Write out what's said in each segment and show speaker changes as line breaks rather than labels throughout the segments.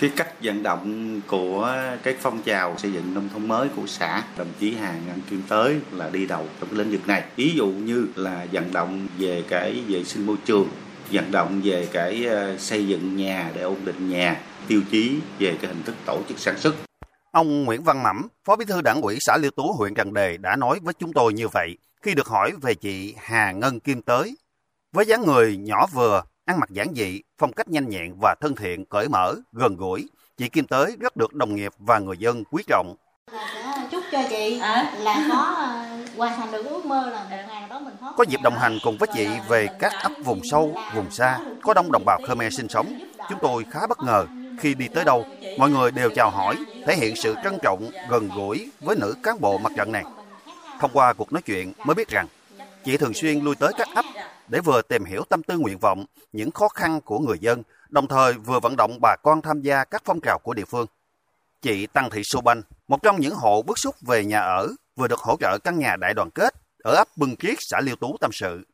cái cách vận động của cái phong trào xây dựng nông thôn mới của xã đồng chí Hà Ngân Kim tới là đi đầu trong cái lĩnh vực này ví dụ như là vận động về cái vệ sinh môi trường vận động về cái ờ, xây dựng nhà để ổn định nhà tiêu chí về cái hình thức tổ chức sản xuất
Ông Nguyễn Văn Mẩm, Phó Bí thư Đảng ủy xã Liêu Tú, huyện Trần Đề đã nói với chúng tôi như vậy khi được hỏi về chị Hà Ngân Kim Tới. Với dáng người nhỏ vừa, ăn mặc giản dị, phong cách nhanh nhẹn và thân thiện, cởi mở, gần gũi, chị Kim Tới rất được đồng nghiệp và người dân quý trọng.
chúc cho chị là có ờ, hoàn thành được ước mơ là một ngày nào đó mình thoát
Có dịp đồng hành cùng với chị về các ấp vùng sâu, vùng xa, có đông đồng bào Khmer sinh sống. Chúng tôi khá bất ngờ khi đi tới đâu, mọi người đều chào hỏi, thể hiện sự trân trọng, gần gũi với nữ cán bộ mặt trận này. Thông qua cuộc nói chuyện mới biết rằng, chị thường xuyên lui tới các ấp để vừa tìm hiểu tâm tư nguyện vọng, những khó khăn của người dân, đồng thời vừa vận động bà con tham gia các phong trào của địa phương. Chị Tăng Thị Su Banh, một trong những hộ bức xúc về nhà ở, vừa được hỗ trợ căn nhà đại đoàn kết ở ấp Bưng Kiết, xã Liêu Tú tâm sự.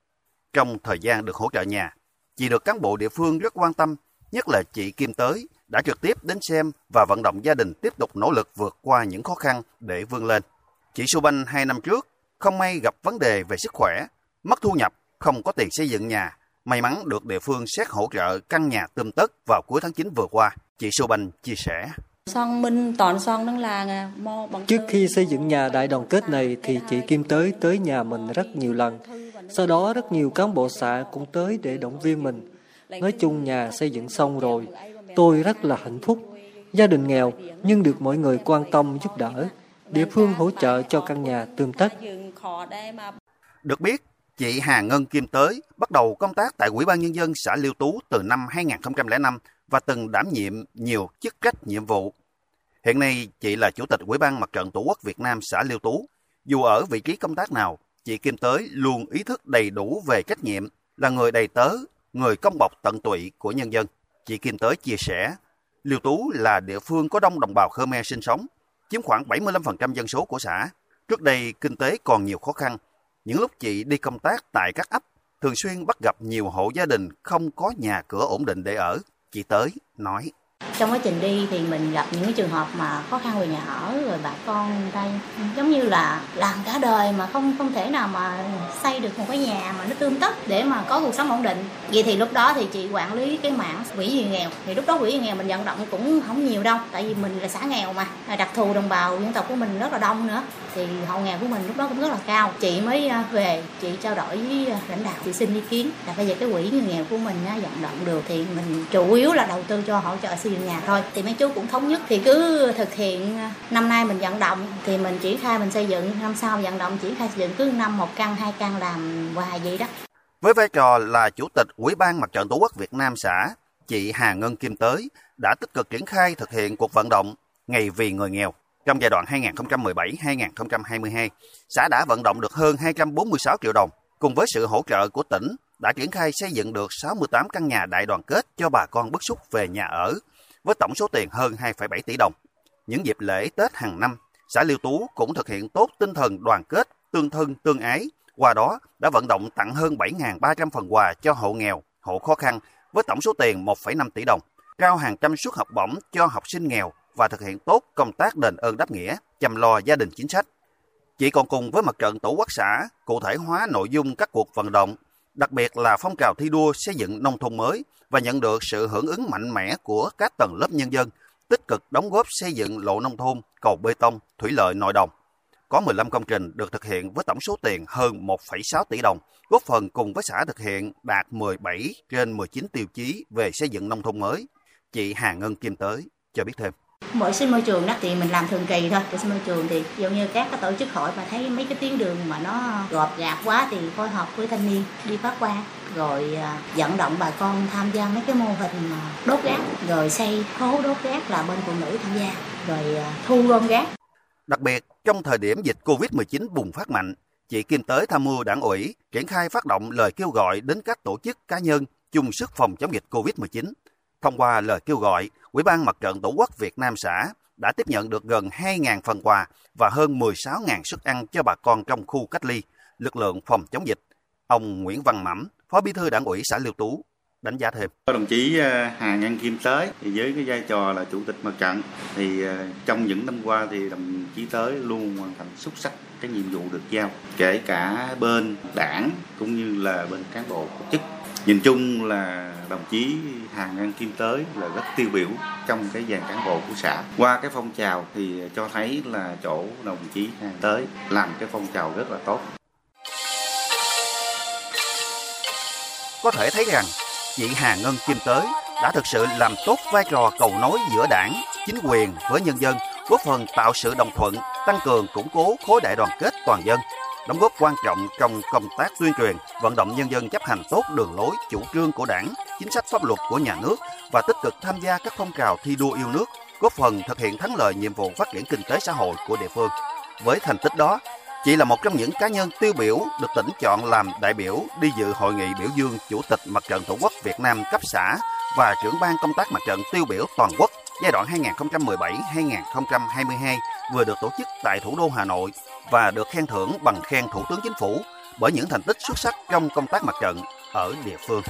Trong thời gian được hỗ trợ nhà, chị được cán bộ địa phương rất quan tâm, nhất là chị Kim Tới đã trực tiếp đến xem và vận động gia đình tiếp tục nỗ lực vượt qua những khó khăn để vươn lên. Chị Su Banh hai năm trước không may gặp vấn đề về sức khỏe, mất thu nhập, không có tiền xây dựng nhà. May mắn được địa phương xét hỗ trợ căn nhà tươm tất vào cuối tháng 9 vừa qua. Chị Su Banh chia sẻ.
Bằng
Trước khi xây dựng nhà đại đoàn kết này thì chị Kim tới tới nhà mình rất nhiều lần. Sau đó rất nhiều cán bộ xã cũng tới để động viên mình. Nói chung nhà xây dựng xong rồi, tôi rất là hạnh phúc. Gia đình nghèo nhưng được mọi người quan tâm giúp đỡ. Địa phương hỗ trợ cho căn nhà tươm tất.
Được biết, chị Hà Ngân Kim Tới bắt đầu công tác tại Ủy ban Nhân dân xã Liêu Tú từ năm 2005 và từng đảm nhiệm nhiều chức trách nhiệm vụ. Hiện nay, chị là Chủ tịch Ủy ban Mặt trận Tổ quốc Việt Nam xã Liêu Tú. Dù ở vị trí công tác nào, chị Kim Tới luôn ý thức đầy đủ về trách nhiệm, là người đầy tớ, người công bọc tận tụy của nhân dân. Chị Kim Tới chia sẻ, Liêu Tú là địa phương có đông đồng bào Khmer sinh sống, chiếm khoảng 75% dân số của xã. Trước đây, kinh tế còn nhiều khó khăn. Những lúc chị đi công tác tại các ấp, thường xuyên bắt gặp nhiều hộ gia đình không có nhà cửa ổn định để ở. Chị Tới nói
trong quá trình đi thì mình gặp những cái trường hợp mà khó khăn về nhà ở, rồi bà con đây giống như là làm cả đời mà không không thể nào mà xây được một cái nhà mà nó tương tất để mà có cuộc sống ổn định. Vậy thì lúc đó thì chị quản lý cái mảng quỹ vì nghèo. Thì lúc đó quỹ vì nghèo mình vận động cũng không nhiều đâu, tại vì mình là xã nghèo mà, đặc thù đồng bào dân tộc của mình rất là đông nữa thì hộ nghèo của mình lúc đó cũng rất là cao. Chị mới à, về chị trao đổi với à, lãnh đạo chị xin ý kiến. Là bây giờ cái quỹ người nghèo của mình á, vận động được thì mình chủ yếu là đầu tư cho hỗ trợ xây dựng nhà thôi. Thì mấy chú cũng thống nhất thì cứ thực hiện à, năm nay mình vận động thì mình triển khai mình xây dựng năm sau vận động triển khai xây dựng cứ năm một căn hai căn làm hoài vậy đó.
Với vai trò là Chủ tịch Ủy ban Mặt trận Tổ quốc Việt Nam xã, chị Hà Ngân Kim Tới đã tích cực triển khai thực hiện cuộc vận động Ngày vì người nghèo. Trong giai đoạn 2017-2022, xã đã vận động được hơn 246 triệu đồng. Cùng với sự hỗ trợ của tỉnh, đã triển khai xây dựng được 68 căn nhà đại đoàn kết cho bà con bức xúc về nhà ở, với tổng số tiền hơn 2,7 tỷ đồng. Những dịp lễ Tết hàng năm, xã Liêu Tú cũng thực hiện tốt tinh thần đoàn kết, tương thân, tương ái. Qua đó đã vận động tặng hơn 7.300 phần quà cho hộ nghèo, hộ khó khăn với tổng số tiền 1,5 tỷ đồng, trao hàng trăm suất học bổng cho học sinh nghèo và thực hiện tốt công tác đền ơn đáp nghĩa, chăm lo gia đình chính sách. Chị còn cùng với mặt trận tổ quốc xã cụ thể hóa nội dung các cuộc vận động, đặc biệt là phong trào thi đua xây dựng nông thôn mới và nhận được sự hưởng ứng mạnh mẽ của các tầng lớp nhân dân, tích cực đóng góp xây dựng lộ nông thôn, cầu bê tông, thủy lợi nội đồng. Có 15 công trình được thực hiện với tổng số tiền hơn 1,6 tỷ đồng, góp phần cùng với xã thực hiện đạt 17 trên 19 tiêu chí về xây dựng nông thôn mới. Chị Hà Ngân Kim Tới cho biết thêm
mỗi sinh môi trường đó thì mình làm thường kỳ thôi Cái sinh môi trường thì giống như các cái tổ chức hội mà thấy mấy cái tuyến đường mà nó gọt gạt quá thì phối hợp với thanh niên đi phát qua, rồi à, dẫn vận động bà con tham gia mấy cái mô hình đốt rác rồi xây hố đốt rác là bên phụ nữ tham gia rồi à, thu gom rác
Đặc biệt, trong thời điểm dịch COVID-19 bùng phát mạnh, chị Kim Tới tham mưu đảng ủy triển khai phát động lời kêu gọi đến các tổ chức cá nhân chung sức phòng chống dịch COVID-19. Thông qua lời kêu gọi, Ủy ban Mặt trận Tổ quốc Việt Nam xã đã tiếp nhận được gần 2.000 phần quà và hơn 16.000 suất ăn cho bà con trong khu cách ly, lực lượng phòng chống dịch. Ông Nguyễn Văn Mẫm, Phó Bí thư Đảng ủy xã Liêu Tú. đánh giá thêm.
Đồng chí à, Hà Nhân Kim Tới thì với cái vai trò là chủ tịch mặt trận thì à, trong những năm qua thì đồng chí Tới luôn hoàn thành xuất sắc cái nhiệm vụ được giao kể cả bên đảng cũng như là bên cán bộ tổ chức. Nhìn chung là đồng chí Hà Ngân Kim Tới là rất tiêu biểu trong cái dàn cán bộ của xã. Qua cái phong trào thì cho thấy là chỗ đồng chí Hà Tới làm cái phong trào rất là tốt.
Có thể thấy rằng chị Hà Ngân Kim Tới đã thực sự làm tốt vai trò cầu nối giữa đảng, chính quyền với nhân dân, góp phần tạo sự đồng thuận, tăng cường củng cố khối đại đoàn kết toàn dân, đóng góp quan trọng trong công tác tuyên truyền, vận động nhân dân chấp hành tốt đường lối, chủ trương của đảng, chính sách pháp luật của nhà nước và tích cực tham gia các phong trào thi đua yêu nước, góp phần thực hiện thắng lợi nhiệm vụ phát triển kinh tế xã hội của địa phương. Với thành tích đó, Chị là một trong những cá nhân tiêu biểu được tỉnh chọn làm đại biểu đi dự hội nghị biểu dương Chủ tịch Mặt trận Tổ quốc Việt Nam cấp xã và trưởng ban công tác mặt trận tiêu biểu toàn quốc giai đoạn 2017-2022 vừa được tổ chức tại thủ đô Hà Nội và được khen thưởng bằng khen Thủ tướng Chính phủ bởi những thành tích xuất sắc trong công tác mặt trận ở địa phương.